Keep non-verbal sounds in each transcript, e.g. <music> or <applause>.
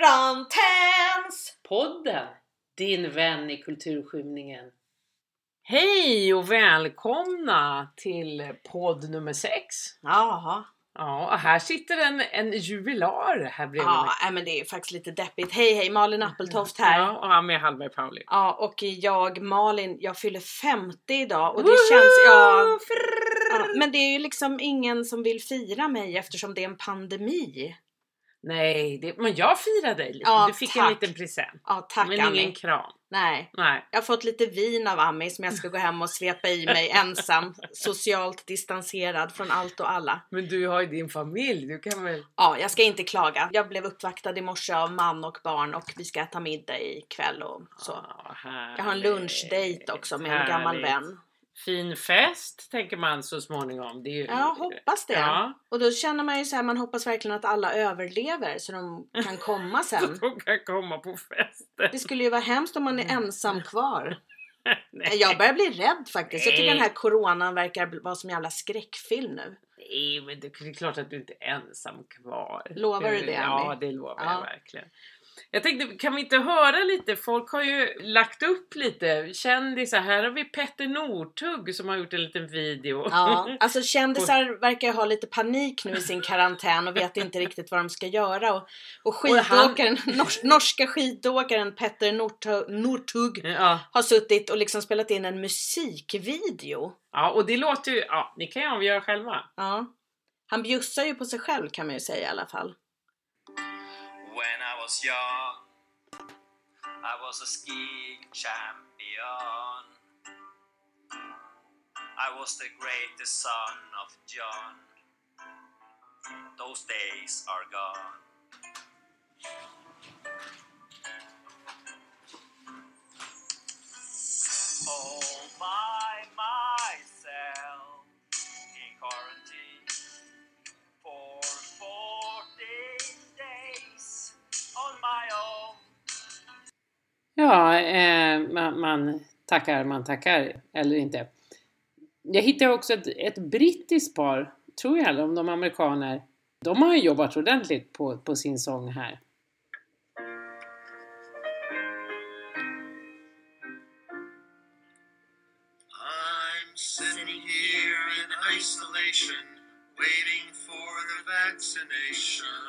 Karantäns! Podden, din vän i kulturskymningen. Hej och välkomna till podd nummer 6. Jaha. Ja, och här sitter en, en jubilar här bredvid Ja, mig. nej, men det är faktiskt lite deppigt. Hej hej, Malin Appeltoft här. Ja, Ja. och han med Hallberg Pauli. och jag Malin, jag fyller 50 idag och det känns, ja, ja. Men det är ju liksom ingen som vill fira mig eftersom det är en pandemi. Nej, det, men jag firade dig lite. Ja, du fick tack. en liten present. Ja, tack men Ami. ingen kram. Nej. Nej. Jag har fått lite vin av Ami som jag ska gå hem och svepa i mig ensam, <laughs> socialt distanserad från allt och alla. Men du har ju din familj, du kan väl... Ja, jag ska inte klaga. Jag blev uppvaktad i morse av man och barn och vi ska äta middag ikväll och så. Ja, härligt, Jag har en lunchdate också med en gammal vän. Fin fest tänker man så småningom. Det är ju... Ja, hoppas det. Ja, Och då känner man ju så här, man hoppas verkligen att alla överlever så de kan komma <laughs> så sen. de kan komma på festen. Det skulle ju vara hemskt om man är ensam kvar. <laughs> Nej. Jag börjar bli rädd faktiskt. Jag tycker Nej. den här coronan verkar vara som en jävla skräckfilm nu. Nej, men det är klart att du inte är ensam kvar. Lovar du det, Ja, det lovar Ja. jag verkligen. Jag tänkte, kan vi inte höra lite? Folk har ju lagt upp lite kändisar. Här har vi Petter Northug som har gjort en liten video. Ja, <laughs> alltså kändisar verkar ha lite panik nu i sin karantän och vet inte riktigt vad de ska göra. Och, och skidåkaren, nors, norska skidåkaren Petter Northug, Northug Ja, har suttit och liksom spelat in en musikvideo. ja, och det låter ju... Ja, ni kan ju avgöra själva. Ja. Han bjussar ju på sig själv kan man ju säga i alla fall. Was young, I was a skiing champion. I was the greatest son of John. Those days are gone. Oh, All by myself Ja, eh, man, man tackar, man tackar, eller inte. Jag hittade också ett, ett brittiskt par, tror jag, om de är amerikaner. De har ju jobbat ordentligt på, på sin sång här. I'm sitting here in isolation, waiting for the vaccination.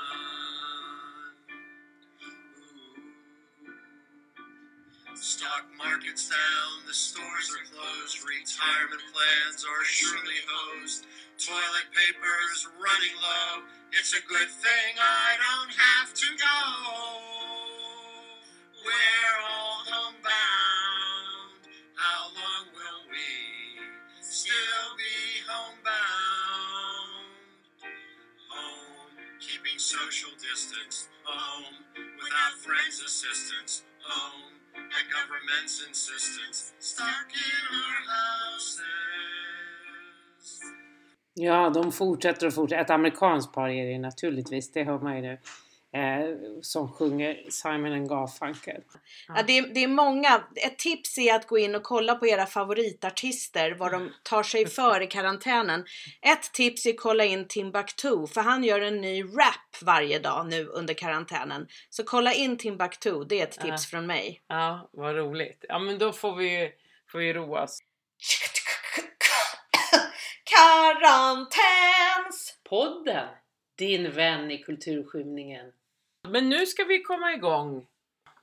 Retirement plans are surely hosed, toilet paper's running low. It's a good thing I don't have to go. We're all homebound. How long will we still be homebound? Home, keeping social distance. Home, without friends' assistance. Home, government's insistence. Stuck in our houses. Ja, de fortsätter och fortsätter. Ett amerikanskt par är det naturligtvis, det hör man ju nu. Eh, som sjunger Simon and Garfunkel. Ja, det, är, det är många. Ett tips är att gå in och kolla på era favoritartister, vad de tar sig för i karantänen. Ett tips är att kolla in Timbuktu, för han gör en ny rap varje dag nu under karantänen. Så kolla in Timbuktu, det är ett tips Ja. från mig. Ja, vad roligt. Ja, men då får vi, får vi roa oss. <coughs> Karantäns! Podden, din vän i kulturskymningen. Men nu ska vi komma igång.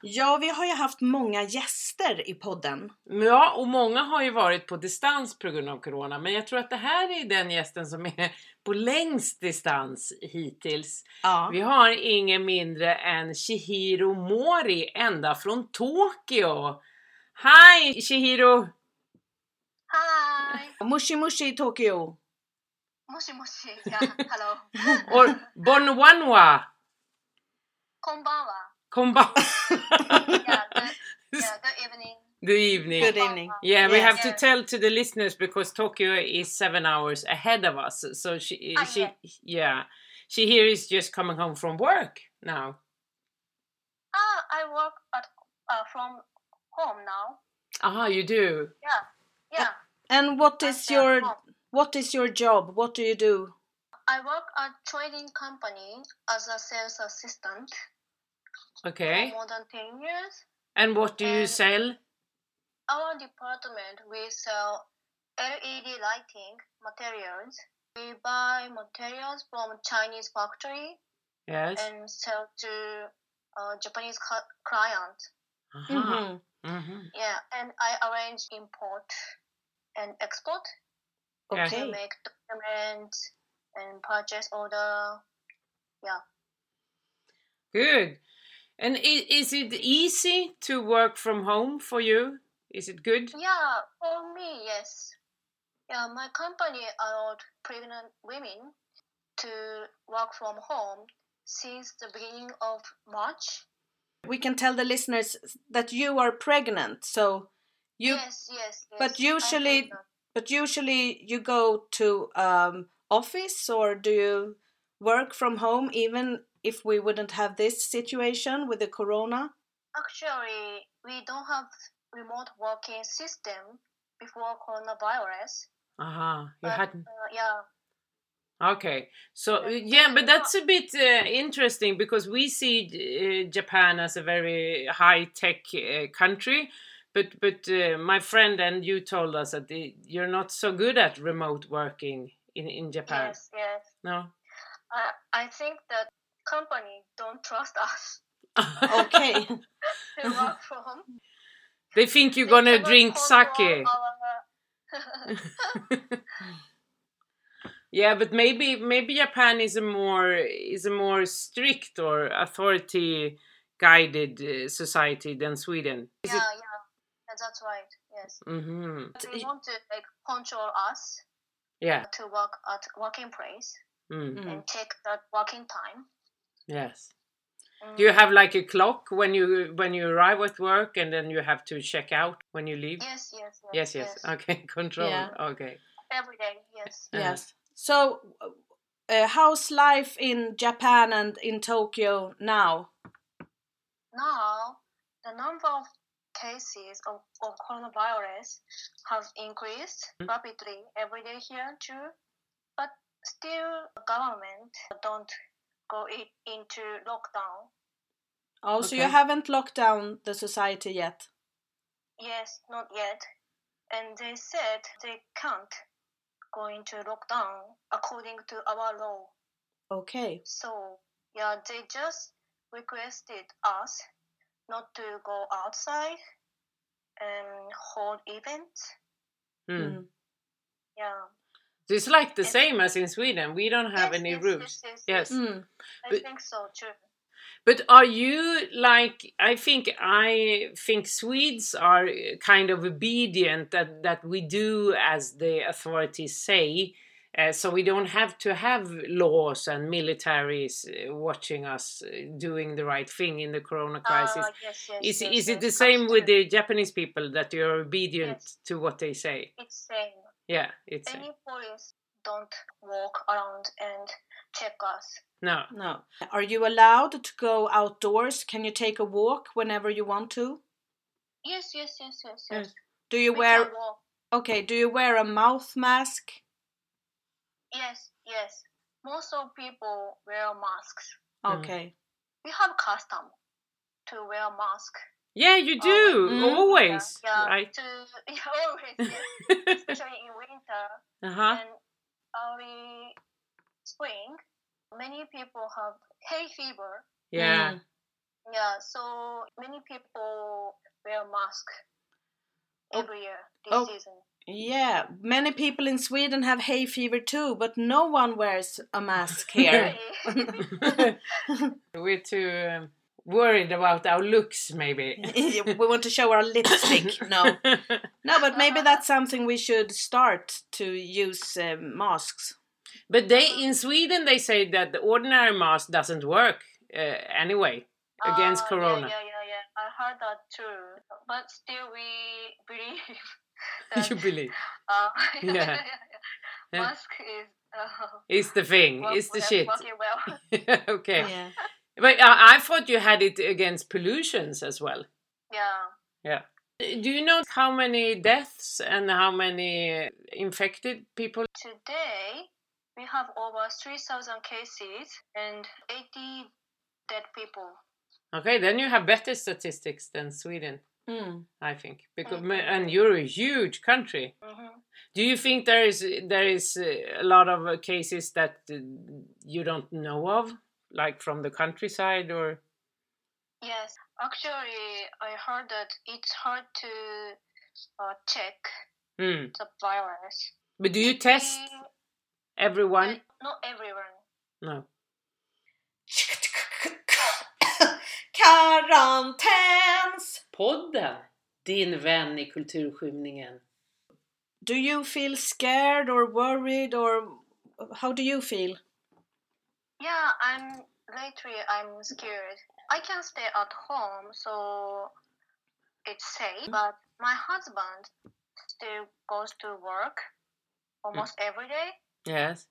Ja, vi har ju haft många gäster i podden. Ja, och många har ju varit på distans på grund av Corona, men jag tror att det här är den gästen som är på längst distans hittills. Ja. Vi har ingen mindre än Chihiro Mori ända från Tokyo. Hej Chihiro! Hi! Mushi Mushi i Tokyo. Moshi moshi. Yeah, hello. <laughs> Och Bonwanwa! Konbanwa. Komba! <laughs> Yeah, good, yeah, good evening. Good evening. Good evening. Yeah, we Yes. have to tell to the listeners because Tokyo is seven hours ahead of us. So she, Ah, she, yeah. yeah, she here is just coming home from work now. Ah, I work at uh, from home now. Ah, you do. Yeah, yeah. And what is I'm at your what is your job? What do you do? I work at trading company as a sales assistant. Okay. for more than 10 years. And what do you sell? Our department, we sell LED lighting materials. We buy materials from Chinese factory Yes. and sell to uh, Japanese cu- clients. Aha. Mhm. Mhm. Yeah, and I arrange import and export Okay. to Okay. make documents and purchase order. Yeah. Good. And is it easy to work from home for you? Is it good? Yeah, for me, yes. Yeah, my company allowed pregnant women to work from home since the beginning of March. We can tell the listeners that you are pregnant, so you yes, yes, yes. but usually- but usually you go to um office or do you work from home even if we wouldn't have this situation with the corona? Actually, we don't have remote working system before coronavirus. Aha. You But, hadn't. uh, yeah, Okay. So Yeah. yeah, but that's a bit uh, interesting because we see uh, Japan as a very high tech uh, country. But but uh, my friend and you told us that the, you're not so good at remote working in in Japan. yes, yes. No. I I think that company don't trust us <laughs> Okay. <laughs> to work from. they think you're They gonna drink sake. <laughs> yeah, but maybe maybe Japan is a more is a more strict or authority guided uh, society than Sweden. Is yeah, it? yeah, yeah, that's right. Yes, hmm they want to like control us Yeah. to work at working place Mm. Mm. and take that working time. Yes. Do you have like a clock when you when you arrive at work and then you have to check out when you leave? Yes, yes, Yes, yes. yes. yes. Okay, <laughs> control. Yeah. Okay. Every day, yes. Uh-huh. Yes. So uh, how's life in Japan and in Tokyo now? Now, the number of cases of, of coronavirus have increased Mm. rapidly every day here too, but still government don't go it into lockdown. Oh, so you haven't locked down the society yet? Yes, not yet. And they said they can't go into lockdown according to our law. Okay. So yeah, they just requested us not to go outside and hold events. Mm. Yeah. So it's like the Yes. same as in Sweden. We don't have Yes, any yes, rules. Yes, yes, Yes. Mm. I But- think so too. But are you like I think I think Swedes are kind of obedient that that we do as the authorities say. Uh, so we don't have to have laws and militaries uh, watching us uh, doing the right thing in the corona crisis. Ah, yes, yes, is yes, is it the same with the Japanese people that you're obedient Yes. to what they say? It's same. Yeah, it's Any police don't walk around and check us. no. No. Are you allowed to go outdoors? Can you take a walk whenever you want to? Yes, yes, yes, yes, Yes. yes. Do you We wear can walk. Okay, do you wear a mouth mask? Yes, yes. Most of people wear masks. Mhm. Okay. We have custom to wear mask. Yeah, you do mm. always, yeah, right? To yeah, <laughs> always, yes. <laughs> especially in winter uh-huh. and early spring. Many people have hay fever. Yeah. Mm. Yeah, so many people wear mask Oh. every year this Oh. season. Yeah, many people in Sweden have hay fever too, but no one wears a mask <laughs> here. We're too um, worried about our looks, maybe. <laughs> we want to show our lipstick. <laughs> No. No, but maybe <laughs> that's something we should start to use uh, masks. but they in Sweden they say that the ordinary mask doesn't work uh, anyway against Ah, corona. Yeah, yeah, yeah, yeah. I heard that too. But still, we believe that you believe uh, Yeah. yeah. Yeah. mask is uh, it's the thing, work- it's the shit. well. okay, Yeah. But I, I thought you had it against pollutions as well. yeah. Yeah. Do you know how many deaths and how many infected people? Today, we have over 3,000 cases and 80 dead people. Okay, then you have better statistics than Sweden, Mm. I think, because Mhm. and you're a huge country. hmm Do you think there is there is uh, a lot of uh, cases that uh, you don't know of, like from the countryside or? Yes, actually, I heard that it's hard to uh, check Hmm. the virus. But do you test We- everyone? Not everyone. No. <coughs> Karantäns! Podden, din vän i kulturskymningen. Do you feel scared or worried or how do you feel? Yeah, I'm lately I'm scared. I can stay at home, so it's safe. But my husband still goes to work almost every day. Yes.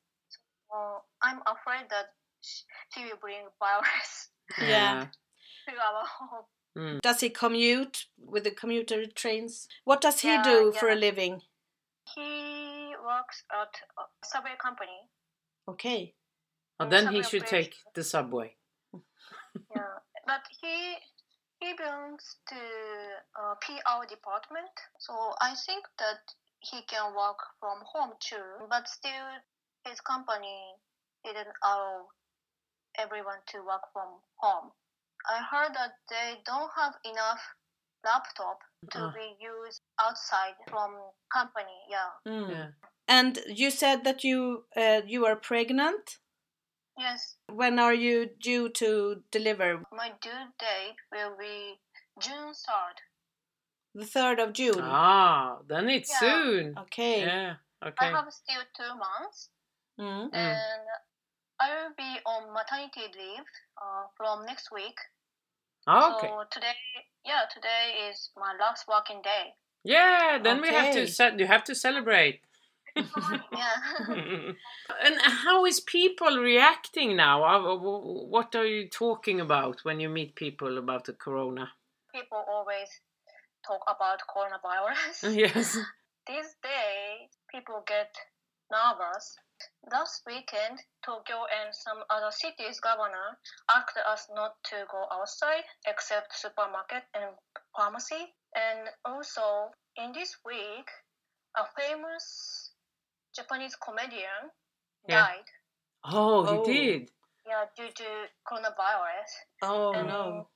So I'm afraid that sh- he will bring <laughs> virus Yeah. <laughs> to our home. Mm. Does he commute with the commuter trains? What does he Yeah, do for a living? He works at a subway company. Okay. Well, then he should operation. take the subway. <laughs> Yeah, but he he belongs to uh, PR department, so I think that he can work from home too. But still, his company didn't allow everyone to work from home. I heard that they don't have enough laptop to Ah. be used outside from company. Yeah. Mm. Yeah. And you said that you uh, you are pregnant. Yes, When are you due to deliver? my due date will be June third. The third of June. Ah, then it's Yeah. soon. Okay. Yeah. Okay. I have still two months. Mm. Mm. and I will be on maternity leave uh, from next week. Ah, okay. So today, yeah, today is my last working day. Yeah. Then we have to you have to celebrate. <laughs> Yeah. <laughs> and how is people reacting now? What are you talking about when you meet people about the corona? People always talk about coronavirus. <laughs> Yes. These days, people get nervous. Last weekend, Tokyo and some other cities' governor asked us not to go outside except supermarket and pharmacy. And also, in this week, a famous Japanese comedian Yeah. died. Oh, he Oh. did. Yeah, due to coronavirus. Oh and no.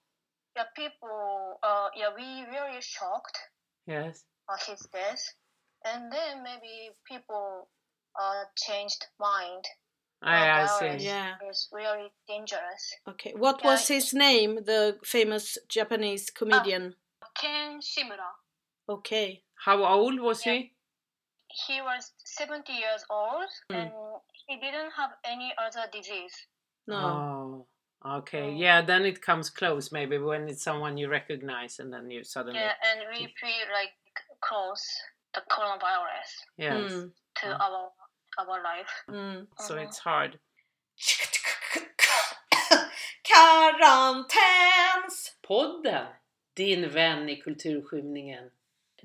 yeah, people. Uh, yeah, we really shocked Yes. at his death, and then maybe people uh changed mind. I, I see. Yeah. It's really dangerous. Okay. What Yeah, was his name? The famous Japanese comedian. Ken Shimura. Okay. How old was Yeah. he? He was 70 years old, Hmm. and he didn't have any other disease. No. Oh. Okay. Oh. Yeah. Then it comes close, maybe when it's someone you recognize, and then you suddenly. Yeah, and we feel like close the coronavirus Yes. Mm. to Mm. our our life. Mm. So Mhm. it's hard. Karantäns! Podden, din vän i kulturskymningen.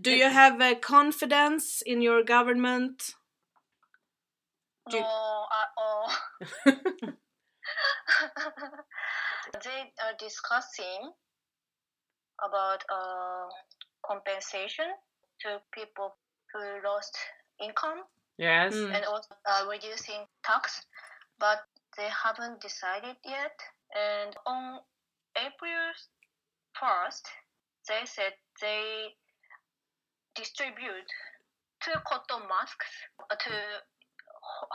Do you have uh, confidence in your government? Do you- No, at all. they are discussing about uh, compensation to people who lost income Yes. Mm. and also uh, reducing tax, but they haven't decided yet. And on April 1st, they said they distribute two cotton masks to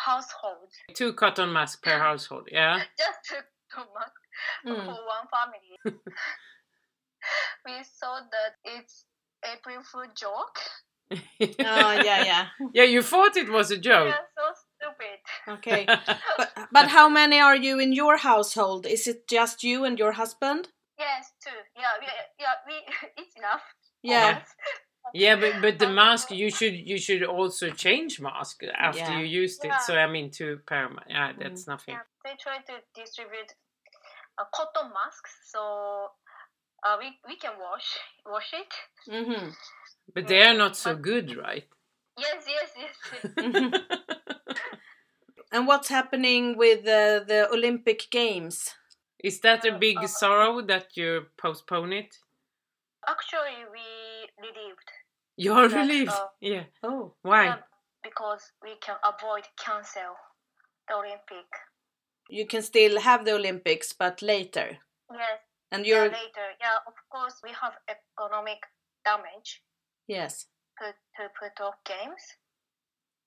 households, Two cotton masks per household. Yeah. <laughs> just two cotton masks Mm. for one family. <laughs> we thought that it's April Fool joke. <laughs> Oh yeah, yeah. Yeah, you thought it was a joke. Yeah, so stupid. Okay. But but how many are you in your household? Is it just you and your husband? Yes, two. Yeah, we, yeah, we. It's enough. Yeah. Yeah, but but the mask you should you should also change mask after Yeah. you used it. Yeah. So I mean two pair. Yeah, that's nothing. Yeah, they try to distribute uh, cotton masks, so uh, we we can wash wash it. Mm-hmm. But they are not so good, right? Yes, yes, yes. yes. <laughs> <laughs> And what's happening with uh, the Olympic Games? Is that a Uh, big uh, sorrow that you postpone it? Actually, we relieved. You're That, relieved. uh, yeah. Oh. Why? Yeah, because we can avoid cancel the Olympic. You can still have the Olympics, but later. Yes, And yeah, you're later. Yeah, of course, we have economic damage yes. to, to put off games,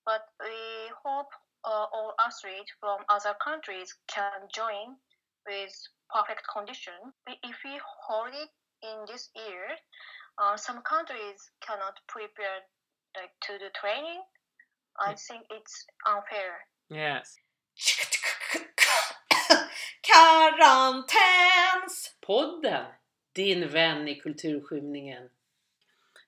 but we hope uh, all athletes from other countries can join with perfect condition. If we hold it in this year, uh, some countries cannot prepare like to the training. I think it's unfair. Yes. <coughs> Karantäns! Podden! Din vän i kulturskymningen.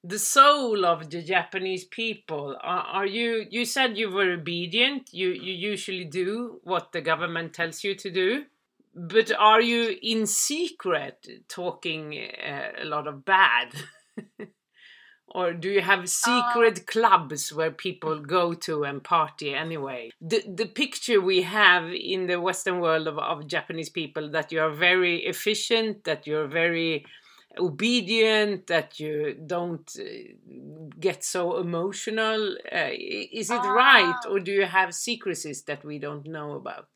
The soul of the Japanese people. Are, are you? You said you were obedient. You you usually do what the government tells you to do. But are you in secret talking uh, a lot of bad? <laughs> <laughs> or do you have secret clubs where people <laughs> go to and party anyway? The the picture we have in the Western world of, of Japanese people that you are very efficient, that you're very obedient, that you don't uh, get so emotional uh, is it right, Ah. or do you have secrecies that we don't know about?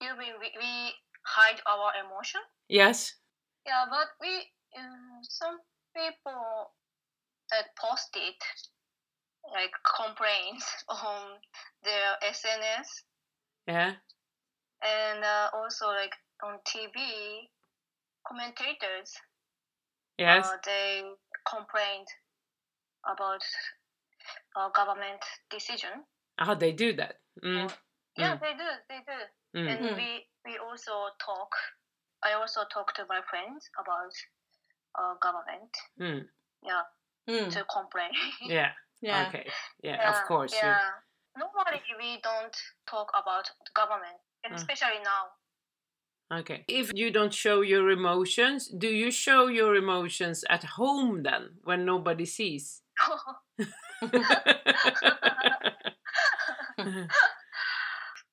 You mean we, we hide our emotion? Yes. Yeah, but we um, some people that posted like complaints <laughs> on their SNS Yeah. and uh, also like on TV commentators. Yes. Uh, they complained about uh, government decision. Ah, they do that. Mm. Yeah, Mm. they do. They do. Mm. And Mm. we we also talk. I also talk to my friends about uh, government. Mm. Yeah, Mm, to complain. <laughs> Yeah. yeah. Okay. Yeah. Of course. you- Yeah. Normally we don't talk about government, and Mm. especially now. Okay. If you don't show your emotions, do you show your emotions at home then, when nobody sees? <laughs>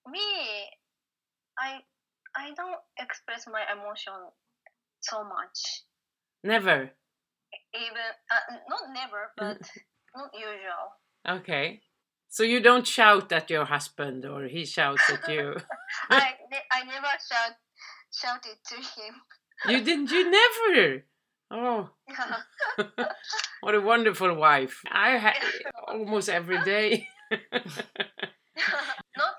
Me, I I don't express my emotion so much. Never. Even uh, not never, <laughs> but not usual. Okay. So you don't shout at your husband or he shouts at you. <laughs> I <laughs> I never shout shouted to him. you didn't you never. Oh, what a wonderful wife. I ha- almost every day. not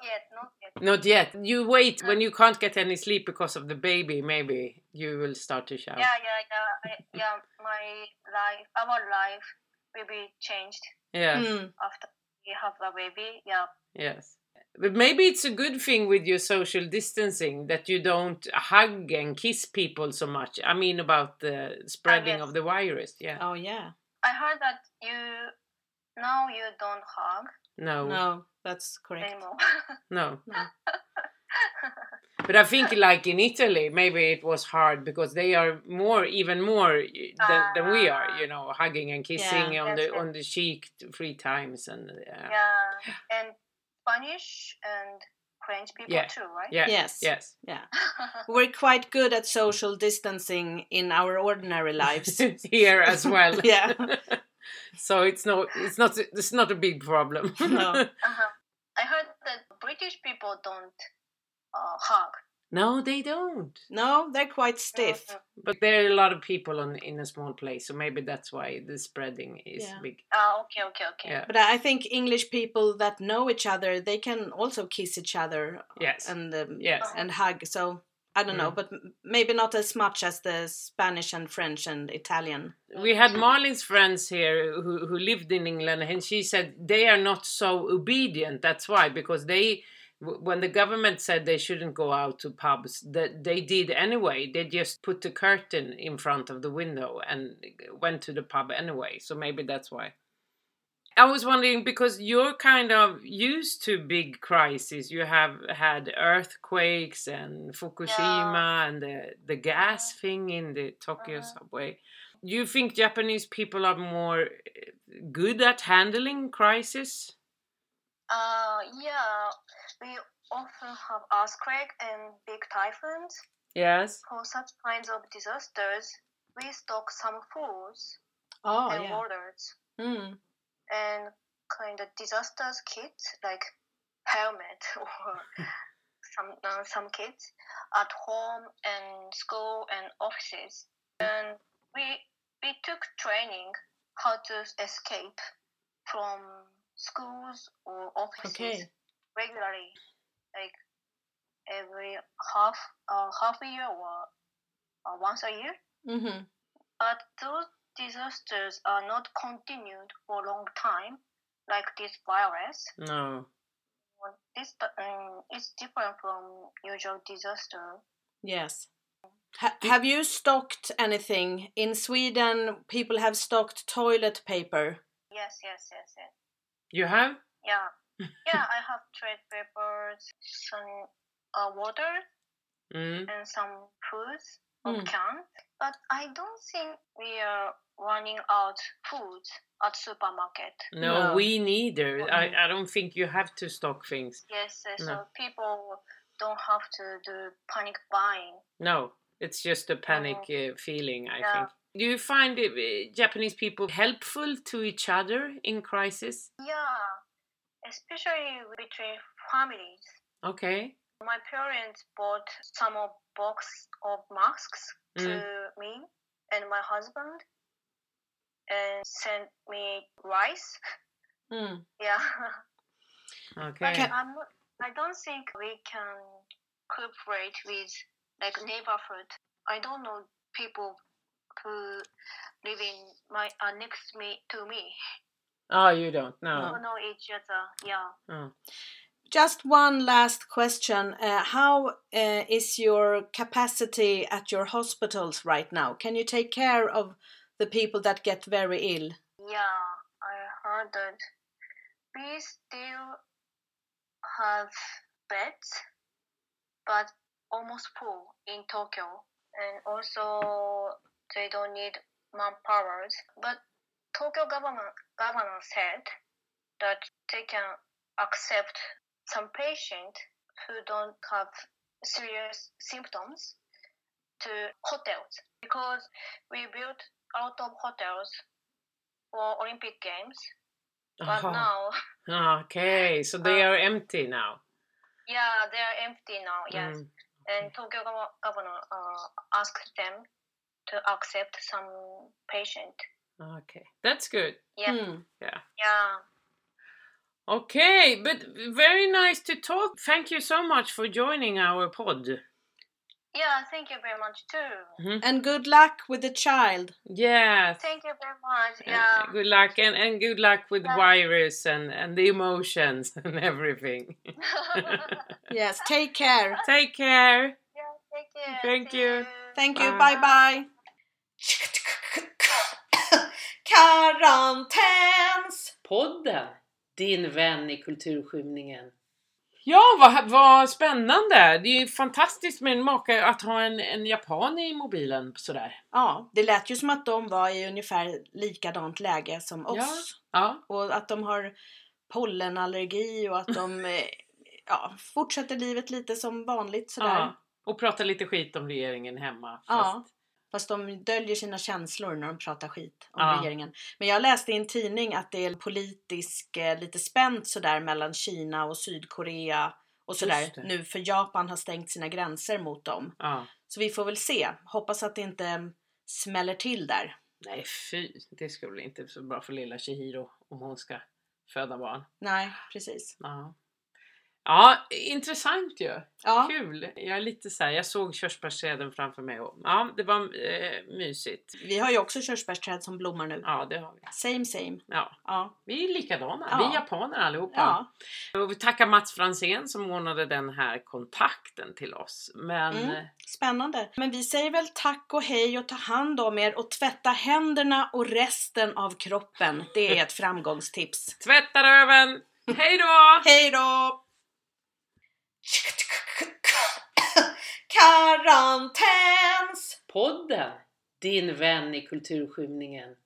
yet, not yet. Not yet. You wait when you can't get any sleep because of the baby, maybe you will start to shout. Yeah, yeah, yeah, I, yeah. My life, our life, will be changed Yeah. Mm, after we have a baby. Yeah. Yes. But maybe it's a good thing with your social distancing that you don't hug and kiss people so much. I mean, about the spreading of the virus. Yeah. Oh yeah. I heard that you now you don't hug No. No, that's correct. No. No. <laughs> But I think, like in Italy, maybe it was hard because they are more, even more than, than we are. You know, hugging and kissing Yeah. on the yes. on the cheek three times, and uh, yeah, and Spanish and French people Yeah. too, right? yeah, Yes. yes. Yeah. <laughs> We're quite good at social distancing in our ordinary lives. <laughs> Here as well. Yeah. So it's no, it's not, it's not a big problem. <laughs> No. <laughs> uh-huh. I heard that British people don't uh, hug. no, they don't. No, they're quite stiff. But there are a lot of people on in a small place, so maybe that's why the spreading is Yeah. big. Ah, okay, okay, okay. Yeah. But I think English people that know each other, they can also kiss each other Yes. and um, Yes. and hug. So I don't know, Mm. but maybe not as much as the Spanish and French and Italian. we had Malin's friends here who, who lived in England, and she said they are not so obedient. That's why, because they, when the government said they shouldn't go out to pubs, that they did anyway. They just put the curtain in front of the window and went to the pub anyway. So maybe that's why. I was wondering because you're kind of used to big crises. You have had earthquakes and Fukushima and the, the gas thing in the Tokyo Uh-huh. subway. Do you think Japanese people are more eh, good at handling crises? Uh, yeah, we often have earthquake and big typhoons. Yes. for such kinds of disasters, we stock some foods Oh, and yeah. waters Mm. And kind of disasters kits like helmet <laughs> or some uh, some kits at home and school and offices. And we we took training how to escape from schools or offices Okay. regularly, like every half uh, half a year or uh, once a year. hmm But those disasters are not continued for a long time, like this virus. No. Well, This um, is different from usual disaster. Yes. Ha- have you stocked anything in Sweden? People have stocked toilet paper. Yes, yes, yes, yes. You have? Yeah, <laughs> yeah. I have trade papers, some uh, water, Mm. and some foods of Mm. cans. But I don't think we are running out food at supermarket. No, No. we neither. I, I don't think you have to stock things. Yes, uh, so No. people don't have to do panic buying. No, it's just a panic uh, feeling, I Yeah. think. Do you find uh, Japanese people helpful to each other in crisis? Yeah, especially between families. Okay. My parents bought some box of masks to me and my husband and sent me rice. Mm. <laughs> Yeah. Okay. but I'm I don't think we can cooperate with like neighborhood. I don't know people who live in my uh, next me to me. Oh, you don't? No. Don't know each other. Yeah. Oh. Just one last question. Uh, how uh, is your capacity at your hospitals right now? Can you take care of the people that get very ill? Yeah, I heard that we still have beds, but almost full in Tokyo, and also they don't need manpowers. But Tokyo government governor said that they can accept some patients who don't have serious symptoms to hotels because we built a lot of hotels for Olympic Games, but Oh, now, Okay, <laughs> so they Uh, are empty now. yeah, they are empty now. Yes, Mm. and Tokyo gov- uh, asked them to accept some patient. Okay, that's good. Yeah, Hmm. Yeah. yeah, Okay, but very nice to talk. Thank you so much for joining our pod. yeah. Thank you very much too. And good luck with the child. Yeah. Thank you very much. uh, Yeah, Good luck and, and good luck with the Yeah. virus and, and the emotions <laughs> and everything. <laughs> Yes, take care. <laughs> Take care. yeah. Take care. Thank See you. Thank you. Bye. Bye bye. <coughs> Din vän i kulturskymningen. Ja, vad, vad spännande! Det är ju fantastiskt med en maka att ha en, en japan i mobilen sådär. Ja, det lät ju som att de var i ungefär likadant läge som oss. Ja, Och att de har pollenallergi och att de <laughs> eh, ja, fortsätter livet lite som vanligt sådär. ja. Och prata lite skit om regeringen hemma. Ja. Fast, de döljer sina känslor när de pratar skit om Ja. regeringen. Men jag läste i en tidning att det är politiskt eh, lite spänt sådär mellan Kina och Sydkorea och sådär. Nu för Japan har stängt sina gränser mot dem. ja. Så vi får väl se. Hoppas att det inte smäller till där. Nej fy, det skulle inte så bra för lilla Chihiro om hon ska föda barn. Nej, precis. Ja, ja intressant ju. Ja, Kul! Jag är lite så här, jag såg körsbärsträden framför mig och ja, det var eh, mysigt. vi har ju också körsbärsträd som blommar nu. Ja, det har vi. Same same. Ja, Ja. vi är likadana. Ja. Vi är japaner allihopa. ja. Och vi tackar Mats Fransén som ordnade den här kontakten till oss. Men Mm. eh, Spännande. Men vi säger väl tack och hej och ta hand om er och tvätta händerna och resten av kroppen. Det är ett framgångstips. tvätta röven! Hej då! Hej då! <coughs> Karantäns! Podden, din vän i kulturskymningen.